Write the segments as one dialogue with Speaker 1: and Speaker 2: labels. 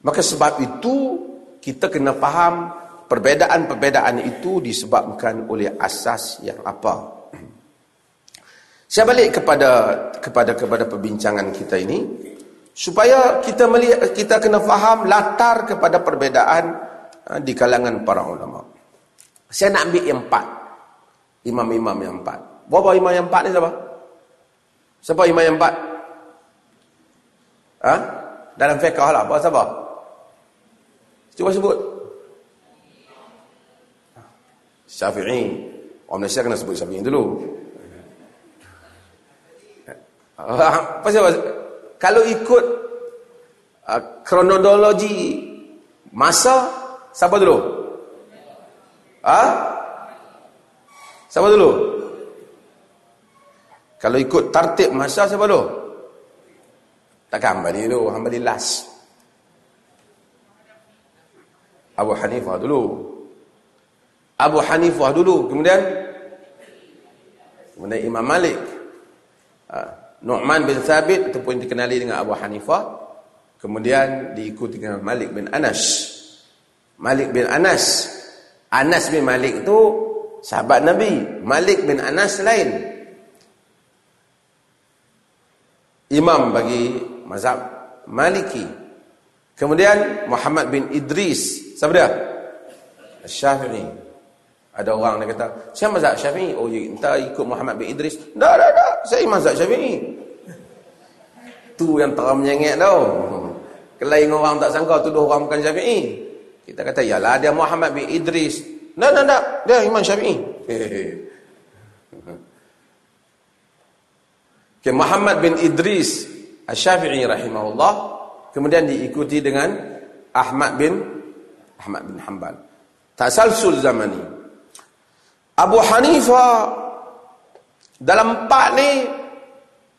Speaker 1: Maka sebab itu kita kena faham perbezaan-perbezaan itu disebabkan oleh asas yang apa. Saya balik kepada kepada kepada perbincangan kita ini supaya kita melihat kita kena faham latar kepada perbezaan uh, di kalangan para ulama. Saya nak ambil yang empat. Imam-imam yang empat. Berapa imam yang empat ni siapa? Siapa imam yang empat? Ha? Dalam fiqah lah. Apa siapa? Cuba sebut. Syafi'i. Orang Malaysia kena sebut Syafi'i dulu. Apa sebab? Kalau ikut uh, kronologi masa, siapa dulu? Ah? Siapa dulu? Kalau ikut tertib masa siapa dulu? Takkan Hambali dulu, Hambali last. Abu Hanifah dulu. Abu Hanifah dulu, kemudian kemudian Imam Malik. Ha. Nu'man bin Thabit ataupun dikenali dengan Abu Hanifah kemudian diikuti dengan Malik bin Anas Malik bin Anas Anas bin Malik itu sahabat Nabi Malik bin Anas lain imam bagi mazhab Maliki kemudian Muhammad bin Idris. Siapa dia? Syafi'i ada orang yang kata saya mazhab Syafi'i oh ya entah ikut Muhammad bin Idris. Dah dah dah. Saya mazhab syafi'i tu yang terang menyengit tau. Kelain orang tak sangka tuduh orang bukan syafi'i kita kata yalah dia Muhammad bin Idris. Tak tak tak dia imam syafi'i okay, Muhammad bin Idris Syafi'i rahimahullah kemudian diikuti dengan Ahmad bin Ahmad bin Hanbal tasalsul zamani Abu Hanifah dalam empat ni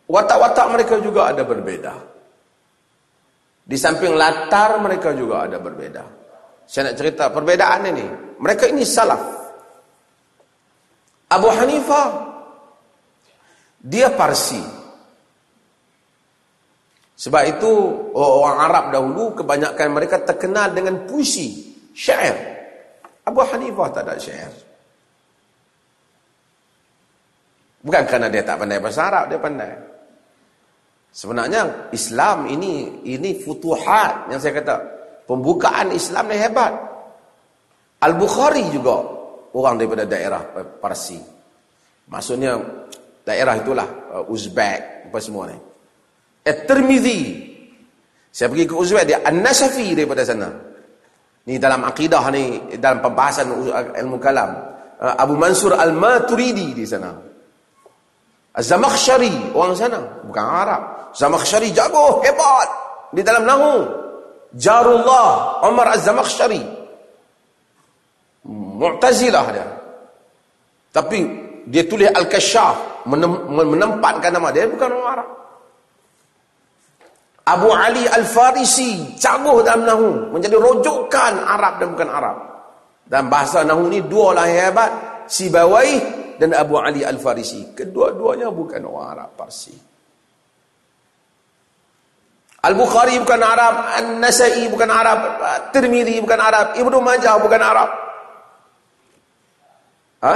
Speaker 1: watak-watak mereka juga ada berbeza. Di samping latar mereka juga ada berbeza. Saya nak cerita perbezaan ini. Mereka ini salaf. Abu Hanifah dia Parsi. Sebab itu orang Arab dahulu kebanyakan mereka terkenal dengan puisi, syair. Abu Hanifah tak ada syair. Bukan kerana dia tak pandai bahasa Arab, dia pandai. Sebenarnya Islam ini ini futuhat yang saya kata. Pembukaan Islam ni hebat. Al-Bukhari juga orang daripada daerah Parsi. Maksudnya daerah itulah uh, Uzbek apa semua ni. At-Tirmizi. Saya pergi ke Uzbek dia An-Nasafi daripada sana. Ni dalam akidah ni dalam pembahasan ilmu kalam. Uh, Abu Mansur Al-Maturidi di sana. Az-Zamakhsyari orang sana. Bukan Arab. Zamakhsyari jago hebat. Di dalam nahu. Jarullah Umar Az-Zamakhsyari Mu'tazilah dia. Tapi dia tulis Al-Kashaf. Menempatkan nama dia bukan orang Arab Abu Ali Al-Farisi jago dalam nahu menjadi rujukan Arab dan bukan Arab dan bahasa nahu ni dua lah hebat Sibawai dan Abu Ali Al-Farisi. Kedua-duanya bukan orang Arab Parsi. Al-Bukhari bukan Arab, An-Nasai bukan Arab, Tirmidhi bukan Arab, Ibnu Majah bukan Arab. Ha?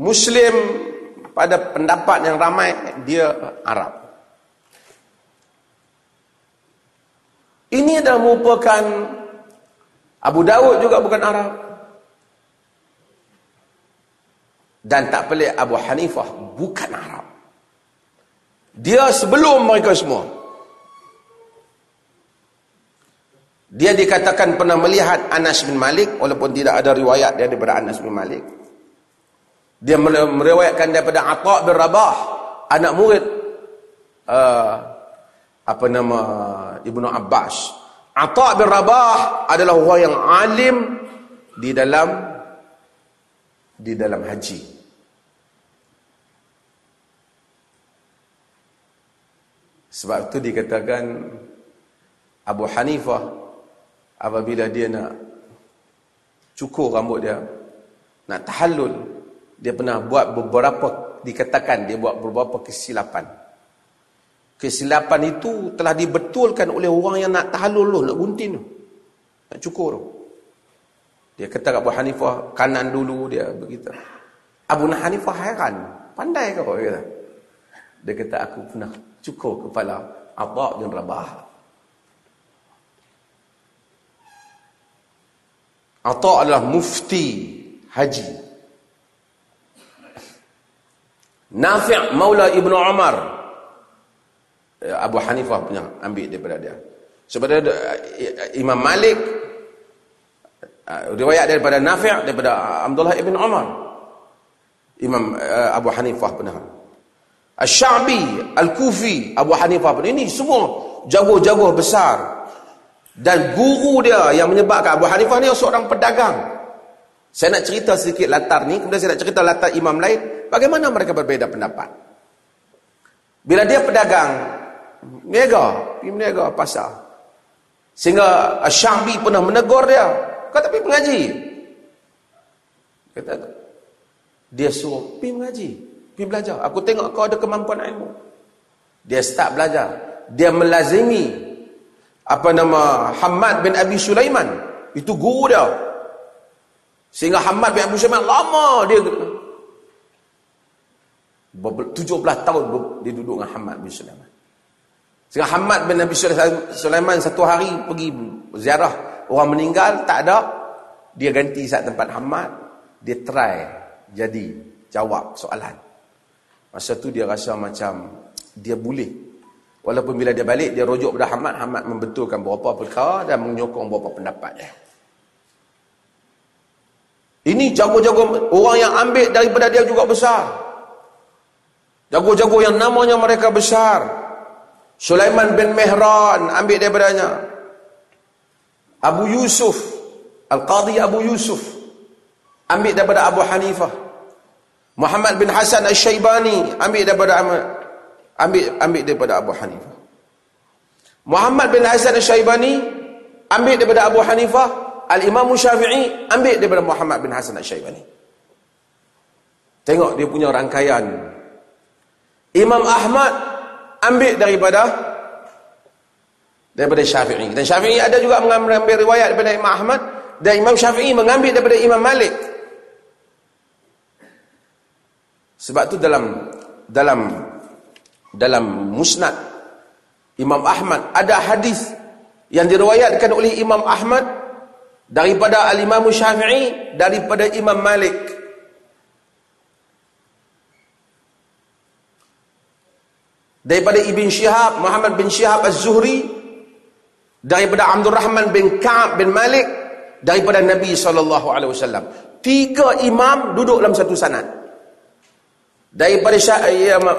Speaker 1: Muslim pada pendapat yang ramai dia Arab. Ini adalah merupakan Abu Dawud juga bukan Arab. Dan tak pelik Abu Hanifah bukan Arab. Dia sebelum mereka semua. Dia dikatakan pernah melihat Anas bin Malik walaupun tidak ada riwayat dia daripada Anas bin Malik. Dia meriwayatkan daripada Atha bin Rabah, anak murid uh, apa nama Ibnu Abbas. Atha bin Rabah adalah orang yang alim di dalam di dalam haji. Sebab itu dikatakan Abu Hanifah apabila dia nak cukur rambut dia, nak tahallul, dia pernah buat beberapa dikatakan dia buat beberapa kesilapan. Kesilapan itu telah dibetulkan oleh orang yang nak tahalul nak gunting Nak cukur Dia kata Abu Hanifah kanan dulu dia begitu. Abu Hanifah heran. Pandai kau dia. Dia kata aku pernah cukur kepala Abu bin Rabah. Atta adalah mufti haji. Nafi' Maula Ibnu Umar. Eh, Abu Hanifah punya ambil daripada dia. Sebab eh, Imam Malik eh, riwayat daripada Nafi' daripada Abdullah Ibn Umar. Imam Abu Hanifah pernah. Al-Sya'bi, Al-Kufi, Abu Hanifah pun ini semua jago-jago besar dan guru dia yang menyebabkan Abu Hanifah ni seorang pedagang. Saya nak cerita sedikit latar ni, kemudian saya nak cerita latar imam lain. Bagaimana mereka berbeza pendapat. Bila dia pedagang, niaga, pergi niaga pasar. Sehingga Syambi pernah menegur dia. Kau tapi mengaji. Kata, dia suruh, pergi mengaji. Pergi belajar. Aku tengok kau ada kemampuan ilmu. Dia start belajar. Dia melazimi apa nama Hamad bin Abi Sulaiman itu guru dia sehingga Hamad bin Abi Sulaiman lama dia 17 tahun dia duduk dengan Hamad bin Sulaiman sehingga Hamad bin Abi Sulaiman satu hari pergi ziarah orang meninggal tak ada dia ganti saat tempat Hamad dia try jadi jawab soalan masa tu dia rasa macam dia boleh Walaupun bila dia balik, dia rujuk pada Hamad. Hamad membetulkan beberapa perkara dan menyokong beberapa pendapat dia. Ini jago-jago orang yang ambil daripada dia juga besar. Jago-jago yang namanya mereka besar. Sulaiman bin Mehran ambil daripadanya. Abu Yusuf. Al-Qadhi Abu Yusuf. Ambil daripada Abu Hanifah. Muhammad bin Hasan Al-Shaybani ambil daripada ambil ambil daripada Abu Hanifah. Muhammad bin Hasan Al-Syaibani ambil daripada Abu Hanifah, Al-Imam Syafi'i ambil daripada Muhammad bin Hasan Al-Syaibani. Tengok dia punya rangkaian. Imam Ahmad ambil daripada daripada Syafi'i. Dan Syafi'i ada juga mengambil riwayat daripada Imam Ahmad dan Imam Syafi'i mengambil daripada Imam Malik. Sebab tu dalam dalam dalam musnad Imam Ahmad ada hadis yang diriwayatkan oleh Imam Ahmad daripada Al-Imam Syafi'i daripada Imam Malik daripada Ibn Syihab Muhammad bin Syihab Az-Zuhri daripada Abdul Rahman bin Ka'ab bin Malik daripada Nabi wasallam. Tiga imam duduk dalam satu sanad. Daripada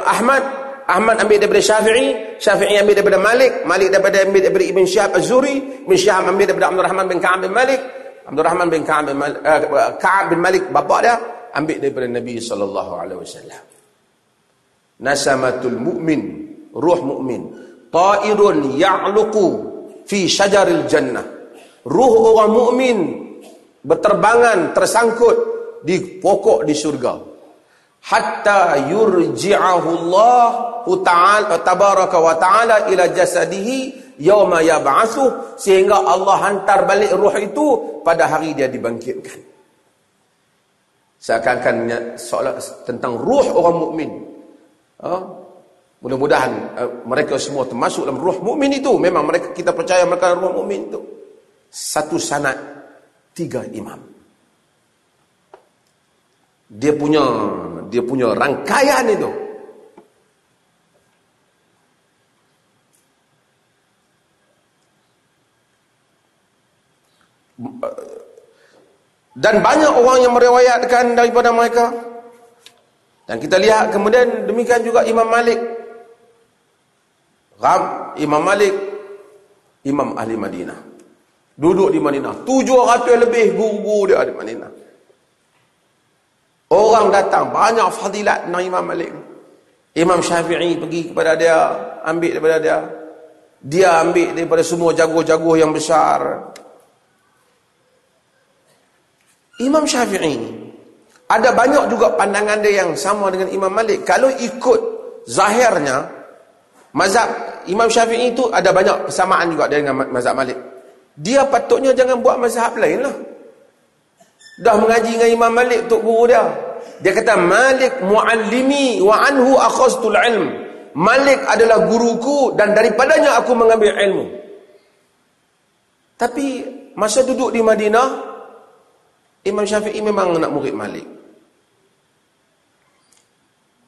Speaker 1: Ahmad Ahmad ambil daripada Syafi'i, Syafi'i ambil daripada Malik, Malik daripada ambil daripada Ibn Syihab Az-Zuri, Ibn Syihab ambil daripada Abdul Rahman bin Ka'ab bin Malik, Abdul Rahman bin Ka'ab bin Malik, uh, Ka'ab bin Malik bapa dia ambil daripada Nabi sallallahu alaihi wasallam. Nasamatul mu'min, ruh mu'min, ta'irun ya'luqu fi syajaril jannah. Ruh orang mukmin berterbangan tersangkut di pokok di surga hatta yurji'ahu Allah ta'ala tabaraka wa ta'ala ila jasadihi yauma yab'athu sehingga Allah hantar balik roh itu pada hari dia dibangkitkan. Seakan-akan tentang ruh orang mukmin ha? mudah-mudahan uh, mereka semua termasuk dalam ruh mukmin itu. Memang mereka kita percaya mereka ruh mukmin itu. Satu sanad tiga imam. Dia punya dia punya rangkaian itu. Dan banyak orang yang meriwayatkan daripada mereka dan kita lihat kemudian demikian juga Imam Malik Ram, Imam Malik Imam Ahli Madinah duduk di Madinah 700 lebih guru-guru dia di Madinah Orang datang banyak fadilat dengan Imam Malik. Imam Syafi'i pergi kepada dia, ambil daripada dia. Dia ambil daripada semua jago-jago yang besar. Imam Syafi'i ada banyak juga pandangan dia yang sama dengan Imam Malik. Kalau ikut zahirnya Mazhab Imam Syafi'i itu ada banyak persamaan juga dengan mazhab Malik. Dia patutnya jangan buat mazhab lain lah. Dah mengaji dengan Imam Malik untuk guru dia. Dia kata Malik muallimi wa anhu akhaztul ilm. Malik adalah guruku dan daripadanya aku mengambil ilmu. Tapi masa duduk di Madinah Imam Syafi'i memang nak murid Malik.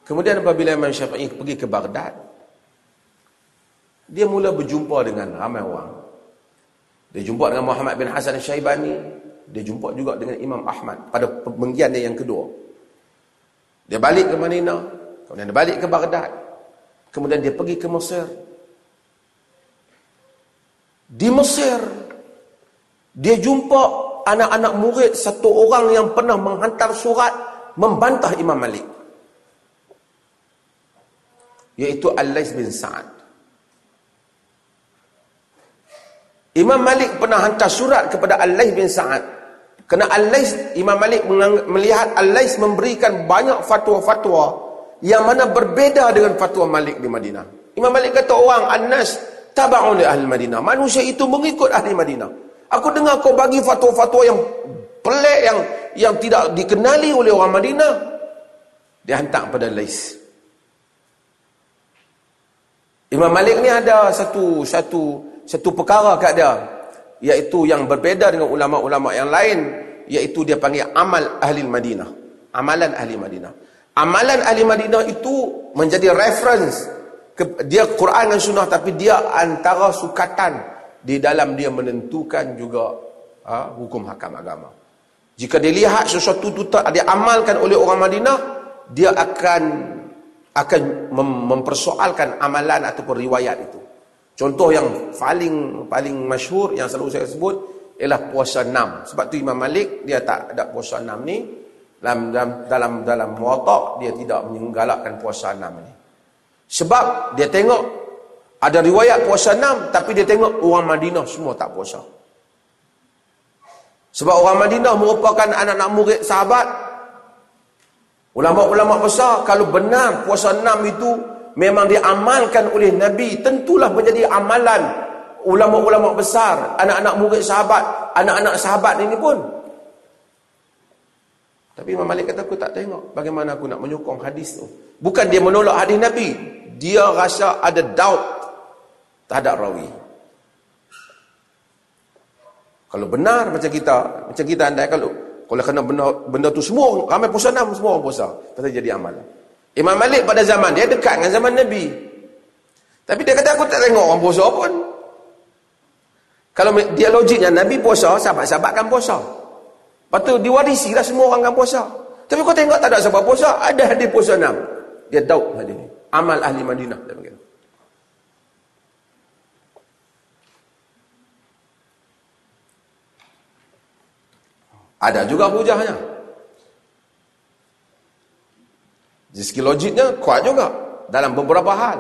Speaker 1: Kemudian apabila Imam Syafi'i pergi ke Baghdad, dia mula berjumpa dengan ramai orang. Dia jumpa dengan Muhammad bin Hasan Syaibani. Dia jumpa juga dengan Imam Ahmad pada pemenggian dia yang kedua. Dia balik ke Madinah. Kemudian dia balik ke Baghdad. Kemudian dia pergi ke Mesir. Di Mesir, dia jumpa anak-anak murid satu orang yang pernah menghantar surat membantah Imam Malik. Iaitu Al-Lais bin Sa'ad. Imam Malik pernah hantar surat kepada Al-Lais bin Sa'ad. Kerana Al-Lais, Imam Malik melihat Al-Lais memberikan banyak fatwa-fatwa yang mana berbeza dengan fatwa Malik di Madinah. Imam Malik kata orang An-Nas taba'un li ahli Madinah. Manusia itu mengikut ahli Madinah. Aku dengar kau bagi fatwa-fatwa yang pelik yang yang tidak dikenali oleh orang Madinah. Dia hantar kepada Lais. Imam Malik ni ada satu satu satu perkara kat dia iaitu yang berbeza dengan ulama-ulama yang lain iaitu dia panggil amal ahli Madinah. Amalan ahli Madinah. Amalan ahli Madinah itu menjadi reference ke, dia Quran dan sunnah tapi dia antara sukatan di dalam dia menentukan juga ha, hukum hakam agama. Jika dilihat sesuatu itu dia amalkan oleh orang Madinah, dia akan akan mem mempersoalkan amalan ataupun riwayat itu. Contoh yang paling paling masyhur yang selalu saya sebut ialah puasa enam. Sebab tu Imam Malik dia tak ada puasa enam ni dalam dalam dalam dalam muwatta dia tidak menggalakkan puasa enam ni. Sebab dia tengok ada riwayat puasa enam tapi dia tengok orang Madinah semua tak puasa. Sebab orang Madinah merupakan anak-anak murid sahabat Ulama-ulama besar kalau benar puasa enam itu memang diamalkan oleh Nabi, tentulah menjadi amalan ulama-ulama besar, anak-anak murid sahabat, anak-anak sahabat ini pun. Tapi Imam Malik kata aku tak tengok bagaimana aku nak menyokong hadis tu. Bukan dia menolak hadis Nabi, dia rasa ada doubt terhadap rawi. Kalau benar macam kita, macam kita andai kalau kalau kena benda, benda tu semua, ramai puasa enam, semua orang puasa. Pasal jadi amal. Imam Malik pada zaman dia dekat dengan zaman Nabi. Tapi dia kata aku tak tengok orang puasa pun. Kalau dia logiknya Nabi puasa, sahabat-sahabat kan puasa. Lepas tu diwarisi lah semua orang kan puasa. Tapi kau tengok tak ada sahabat puasa, ada hadis puasa enam. Dia tahu hadis ni. Amal ahli Madinah. Dia panggil. Ada juga hujahnya. Segi logiknya kuat juga dalam beberapa hal.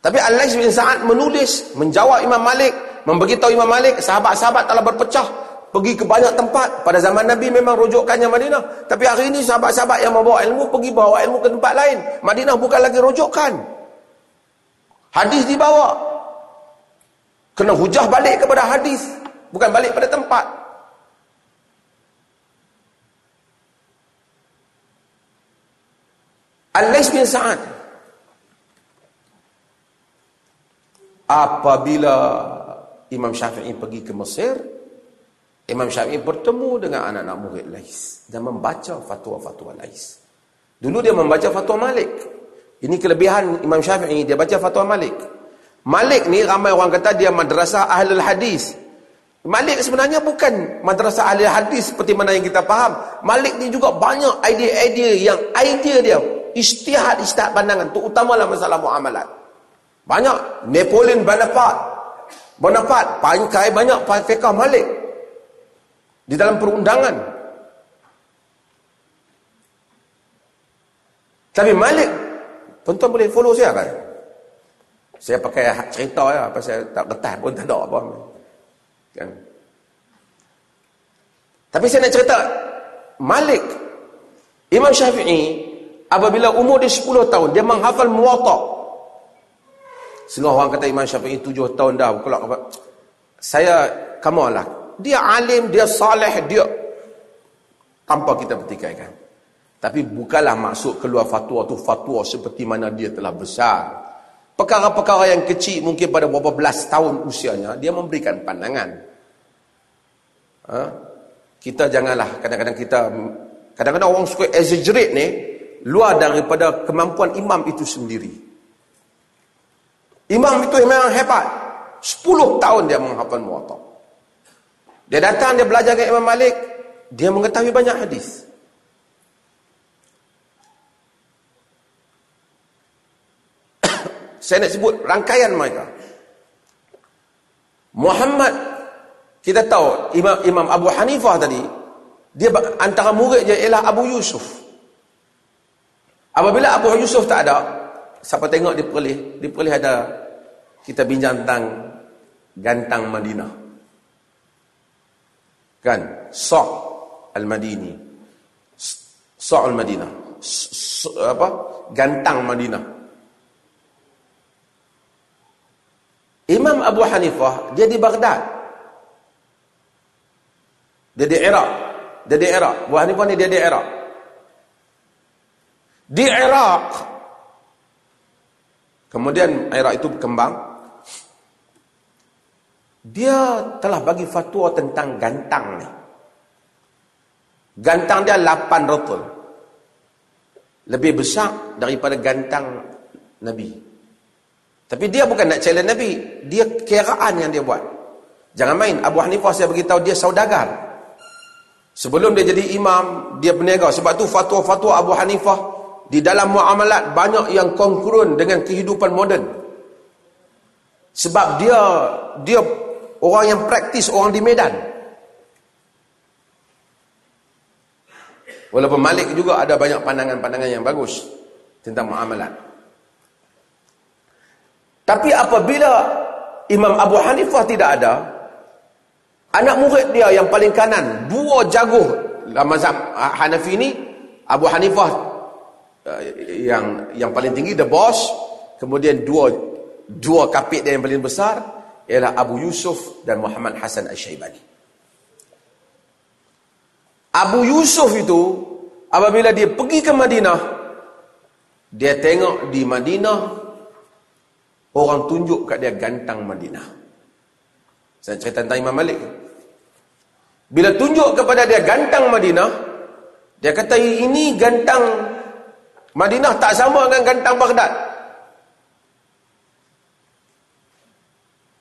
Speaker 1: Tapi Allah bin Sa'ad menulis, menjawab Imam Malik, memberitahu Imam Malik, sahabat-sahabat telah berpecah pergi ke banyak tempat. Pada zaman Nabi memang rujukannya Madinah. Tapi hari ini sahabat-sahabat yang membawa ilmu pergi bawa ilmu ke tempat lain. Madinah bukan lagi rujukan. Hadis dibawa. Kena hujah balik kepada hadis. Bukan balik pada tempat. Al-Lais bin Sa'ad apabila Imam Syafi'i pergi ke Mesir Imam Syafi'i bertemu dengan anak-anak murid Lais dan membaca fatwa-fatwa Lais. Dulu dia membaca fatwa Malik. Ini kelebihan Imam Syafi'i dia baca fatwa Malik. Malik ni ramai orang kata dia madrasah ahlul hadis. Malik sebenarnya bukan madrasah ahli hadis seperti mana yang kita faham. Malik ni juga banyak idea-idea yang idea dia Istihad istihad pandangan tu utamalah masalah muamalat. Banyak Napoleon Bonaparte. Bonaparte pakai banyak fiqh Malik di dalam perundangan. Tapi Malik tuan-tuan boleh follow saya kan? Saya pakai cerita ya, apa saya tak getah pun tak ada apa. Kan? Tapi saya nak cerita Malik Imam Syafi'i apabila umur dia 10 tahun dia menghafal muwatta Setengah orang kata Imam Syafi'i tujuh tahun dah. Apa? Saya, kamu lah. Dia alim, dia saleh, dia tanpa kita pertikaikan. Tapi bukanlah maksud keluar fatwa tu fatwa seperti mana dia telah besar. Perkara-perkara yang kecil mungkin pada beberapa belas tahun usianya, dia memberikan pandangan. Ha? Kita janganlah, kadang-kadang kita, kadang-kadang orang suka exaggerate ni, luar daripada kemampuan imam itu sendiri. Imam itu memang hebat. Sepuluh tahun dia menghafal muwatak. Dia datang, dia belajar dengan Imam Malik, dia mengetahui banyak hadis. Saya nak sebut rangkaian mereka. Muhammad kita tahu Imam Imam Abu Hanifah tadi dia antara murid dia ialah Abu Yusuf. Apabila Abu Yusuf tak ada, siapa tengok diperlih, diperlih ada kita bincang tentang gantang Madinah. Kan? Sok Al-Madini. Sa'ul Madinah. apa? Gantang Madinah. Imam Abu Hanifah, dia di Baghdad. Dia di Iraq. Dia di Iraq. Abu Hanifah ni dia di Iraq. Di Iraq. Kemudian Iraq itu berkembang. Dia telah bagi fatwa tentang gantang ni. Gantang dia 8 rotul. Lebih besar daripada gantang Nabi. Tapi dia bukan nak challenge Nabi. Dia kiraan yang dia buat. Jangan main. Abu Hanifah saya beritahu dia saudagar. Sebelum dia jadi imam, dia berniaga. Sebab tu fatwa-fatwa Abu Hanifah di dalam muamalat banyak yang konkurun dengan kehidupan moden. Sebab dia dia orang yang praktis, orang di medan. Walaupun Malik juga ada banyak pandangan-pandangan yang bagus tentang muamalat. Tapi apabila Imam Abu Hanifah tidak ada, anak murid dia yang paling kanan, dua jago dalam mazhab Hanafi ini, Abu Hanifah eh, yang yang paling tinggi, the boss, kemudian dua dua kapit dia yang paling besar, ialah Abu Yusuf dan Muhammad Hasan Al-Syaibani. Abu Yusuf itu apabila dia pergi ke Madinah dia tengok di Madinah orang tunjuk kat dia gantang Madinah. Saya cerita tentang Imam Malik. Bila tunjuk kepada dia gantang Madinah, dia kata ini gantang Madinah tak sama dengan gantang Baghdad.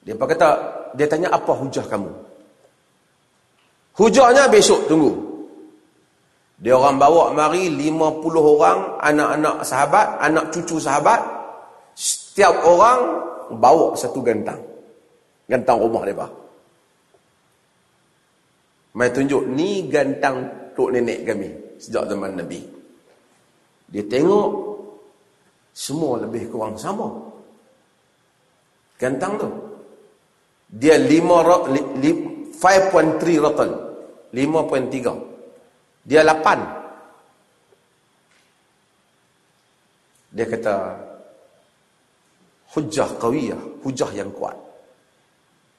Speaker 1: Dia kata, dia tanya apa hujah kamu? Hujahnya besok tunggu. Dia orang bawa mari 50 orang anak-anak sahabat, anak cucu sahabat. Setiap orang bawa satu gantang. Gantang rumah dia. Mai tunjuk ni gantang tok nenek kami sejak zaman Nabi. Dia tengok semua lebih kurang sama. Gantang tu. Dia 5 5.3 rotan. 5.3. Dia lapan. Dia kata, hujah kawiyah, hujah yang kuat.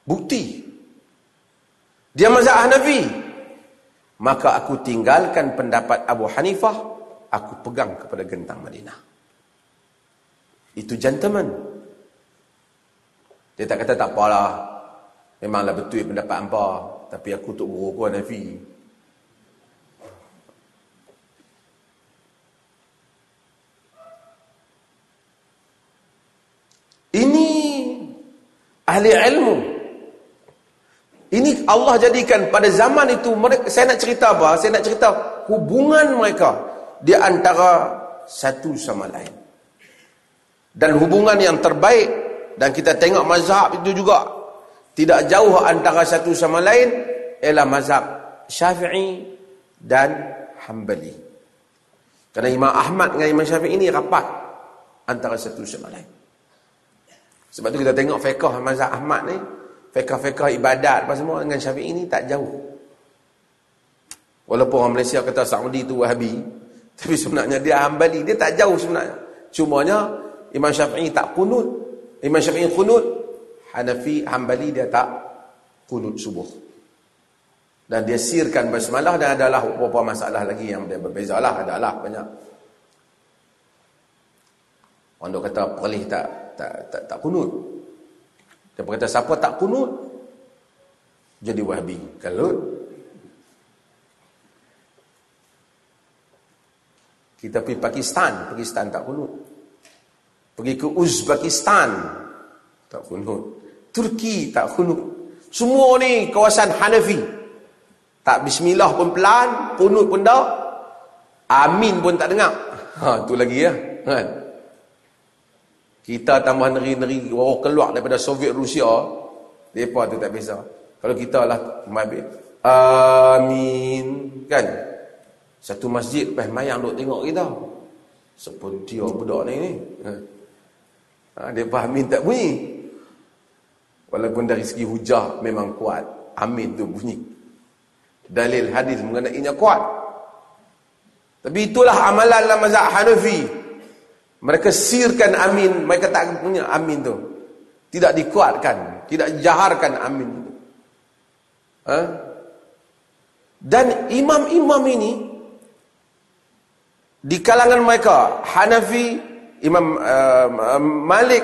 Speaker 1: Bukti. Dia mazhab Hanafi. Maka aku tinggalkan pendapat Abu Hanifah, aku pegang kepada gentang Madinah. Itu gentleman. Dia tak kata tak apalah. Memanglah betul pendapat apa. Tapi aku tu guru aku Hanafi. Ini ahli ilmu. Ini Allah jadikan pada zaman itu mereka, saya nak cerita apa? Saya nak cerita hubungan mereka di antara satu sama lain. Dan hubungan yang terbaik dan kita tengok mazhab itu juga tidak jauh antara satu sama lain ialah mazhab Syafi'i dan Hambali. Kerana Imam Ahmad dengan Imam Syafi'i ini rapat antara satu sama lain. Sebab tu kita tengok fiqah mazhab Ahmad ni, fiqah-fiqah ibadat apa semua dengan Syafi'i ni tak jauh. Walaupun orang Malaysia kata Saudi tu Wahabi, tapi sebenarnya dia Hambali, dia tak jauh sebenarnya. Cumanya Imam Syafi'i tak kunut, Imam Syafi'i kunut, Hanafi, Hambali dia tak kunut subuh. Dan dia sirkan basmalah dan adalah beberapa masalah lagi yang dia berbeza lah. Adalah banyak. Orang duk kata perlih tak tak tak, tak kunut. Dia berkata siapa tak kunut jadi wahabi. Kalau kita pergi Pakistan, Pakistan tak kunut. Pergi ke Uzbekistan tak kunut. Turki tak kunut. Semua ni kawasan Hanafi. Tak bismillah pun pelan, kunut pun tak. Amin pun tak dengar. Ha, tu lagi ya. Kan? Kita tambah neri-neri orang keluar daripada Soviet Rusia, depa tu tak biasa. Kalau kita lah. Amin. Kan? Satu masjid pas mayang duk tengok kita. Seperti dia budak ni ni. Ha. Ha, dia amin tak bunyi. Walaupun dari segi hujah memang kuat. Amin tu bunyi dalil hadis mengenainya kuat. Tapi itulah amalan dalam mazhab Hanafi. Mereka sirkan amin, mereka tak punya amin tu. Tidak dikuatkan, tidak jaharkan amin itu. Ha? Dan imam-imam ini di kalangan mereka Hanafi, Imam uh, Malik,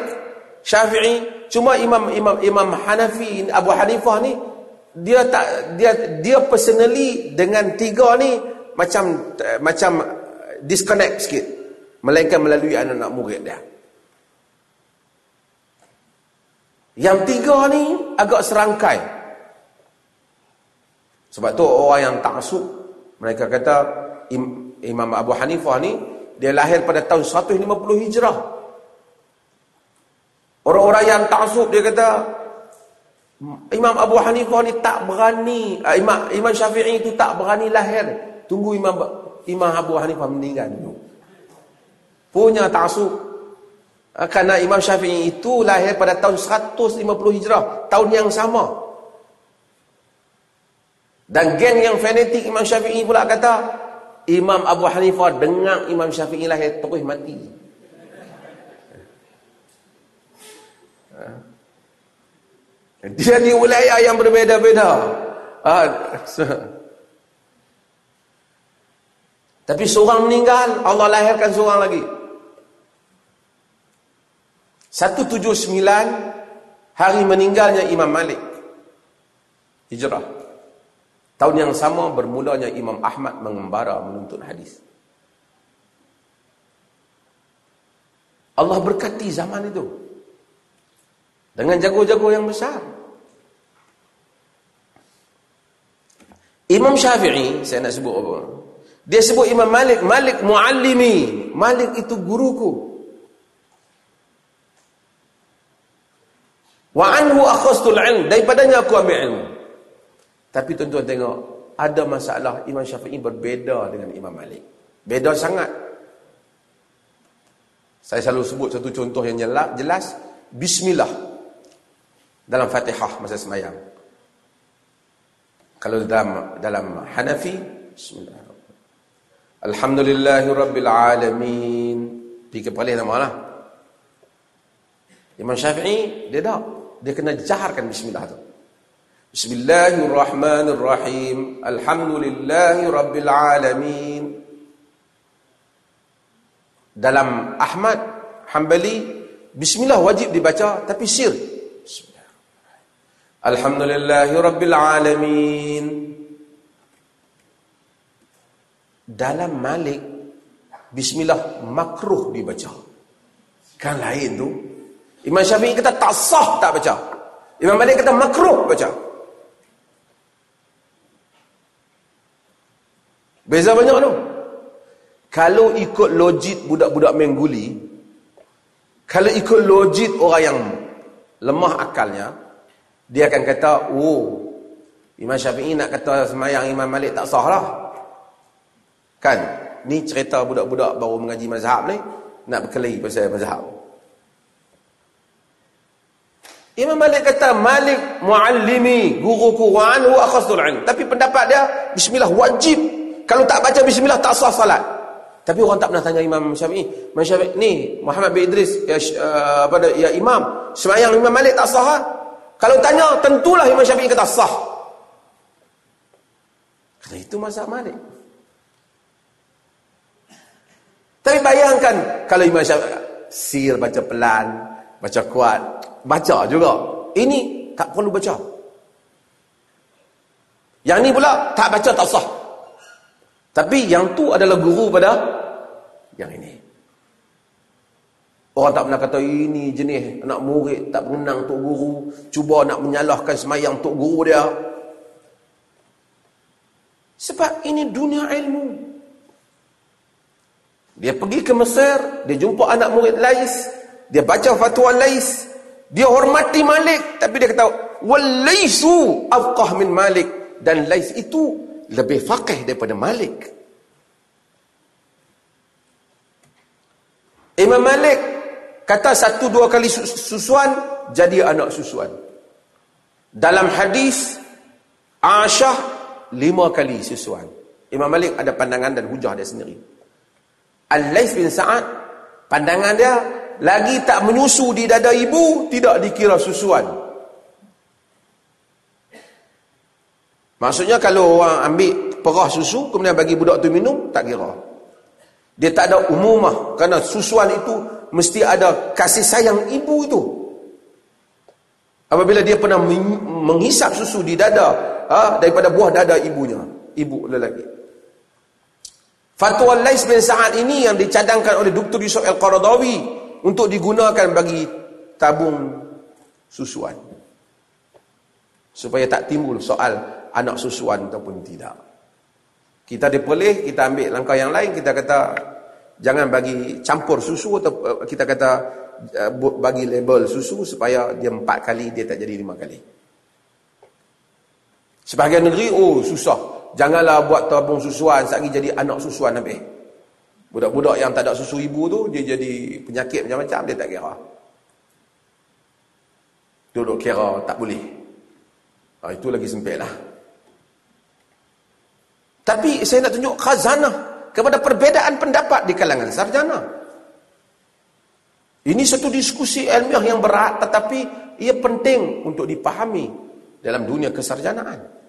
Speaker 1: Syafi'i, cuma imam imam imam Hanafi Abu Hanifah ni dia tak dia dia personally dengan tiga ni macam macam disconnect sikit. Melainkan melalui anak-anak murid dia. Yang tiga ni agak serangkai. Sebab tu orang yang tak masuk mereka kata Imam Abu Hanifah ni dia lahir pada tahun 150 Hijrah orang-orang yang tak masuk dia kata Imam Abu Hanifah ni tak berani, uh, Imam Imam Syafi'i itu tak berani lahir. Tunggu Imam Imam Abu Hanifah meninggal dulu. Punya taksub. Uh, kerana Imam Syafi'i itu lahir pada tahun 150 Hijrah, tahun yang sama. Dan geng yang fanatik Imam Syafi'i pula kata, Imam Abu Hanifah dengar Imam Syafi'i lahir terus mati. Dia di wilayah yang berbeza-beza. Ah, Tapi seorang meninggal, Allah lahirkan seorang lagi. 179 hari meninggalnya Imam Malik. Hijrah. Tahun yang sama bermulanya Imam Ahmad mengembara menuntut hadis. Allah berkati zaman itu. Dengan jago-jago yang besar. Imam Syafi'i, saya nak sebut apa? Dia sebut Imam Malik, Malik muallimi. Malik itu guruku. Wa anhu akhastul ilm. Daripadanya aku ambil ilmu. Tapi tuan-tuan tengok, ada masalah Imam Syafi'i berbeza dengan Imam Malik. Beda sangat. Saya selalu sebut satu contoh yang jelas. Bismillah. Dalam Fatihah masa semayang. Kalau dalam dalam Hanafi bismillahirrahmanirrahim. Alhamdulillahirabbil alamin. Tiga kali nama lah. Imam Syafi'i dia tak dia kena jaharkan bismillah tu. Bismillahirrahmanirrahim. Alhamdulillahirabbil alamin. Dalam Ahmad Hanbali bismillah wajib dibaca tapi sir Alhamdulillahi Rabbil Alamin. Dalam Malik Bismillah makruh dibaca. Kan lain tu. Imam Syafi'i kata tak sah tak baca. Imam Malik kata makruh baca Beza banyak tu Kalau ikut logik budak-budak mengguli Kalau ikut logik orang yang lemah akalnya dia akan kata, oh, Imam Syafi'i nak kata semayang Imam Malik tak sah lah. Kan? Ni cerita budak-budak baru mengaji mazhab ni, nak berkelahi pasal mazhab. Imam Malik kata, Malik muallimi guruku wa anhu akhasdul ilm. Tapi pendapat dia, bismillah wajib. Kalau tak baca bismillah tak sah salat. Tapi orang tak pernah tanya Imam Syafi'i. Imam Syafi'i ni Muhammad bin Idris ya, uh, apa ya Imam semayang Imam Malik tak sah. Kalau tanya, tentulah Imam Syafi'i kata sah. Kerana itu mazhab Malik. Tapi bayangkan kalau Imam Syafi'i sir baca pelan, baca kuat, baca juga. Ini tak perlu baca. Yang ni pula tak baca tak sah. Tapi yang tu adalah guru pada yang ini. Orang tak pernah kata ini jenis anak murid tak mengenang tok guru, cuba nak menyalahkan semayang tok guru dia. Sebab ini dunia ilmu. Dia pergi ke Mesir, dia jumpa anak murid Lais, dia baca fatwa Lais, dia hormati Malik, tapi dia kata walaisu afqah min Malik dan Lais itu lebih faqih daripada Malik. Imam Malik kata satu dua kali susuan jadi anak susuan. Dalam hadis Aisyah lima kali susuan. Imam Malik ada pandangan dan hujah dia sendiri. Al-Lais bin Sa'ad pandangan dia lagi tak menyusu di dada ibu tidak dikira susuan maksudnya kalau orang ambil perah susu kemudian bagi budak tu minum tak kira dia tak ada umumah kerana susuan itu mesti ada kasih sayang ibu itu. Apabila dia pernah menghisap susu di dada ha, daripada buah dada ibunya, ibu lelaki. Fatwa Lais bin Sa'ad ini yang dicadangkan oleh Dr. Yusuf Al-Qaradawi untuk digunakan bagi tabung susuan. Supaya tak timbul soal anak susuan ataupun tidak. Kita diperlih, kita ambil langkah yang lain, kita kata jangan bagi campur susu atau uh, kita kata uh, bagi label susu supaya dia empat kali dia tak jadi lima kali. Sebahagian negeri oh susah. Janganlah buat tabung susuan sekali jadi anak susuan habis. Budak-budak yang tak ada susu ibu tu dia jadi penyakit macam-macam dia tak kira. Duduk kira tak boleh ha, itu lagi sempit lah tapi saya nak tunjuk khazanah kepada perbedaan pendapat di kalangan sarjana. Ini satu diskusi ilmiah yang berat tetapi ia penting untuk dipahami dalam dunia kesarjanaan.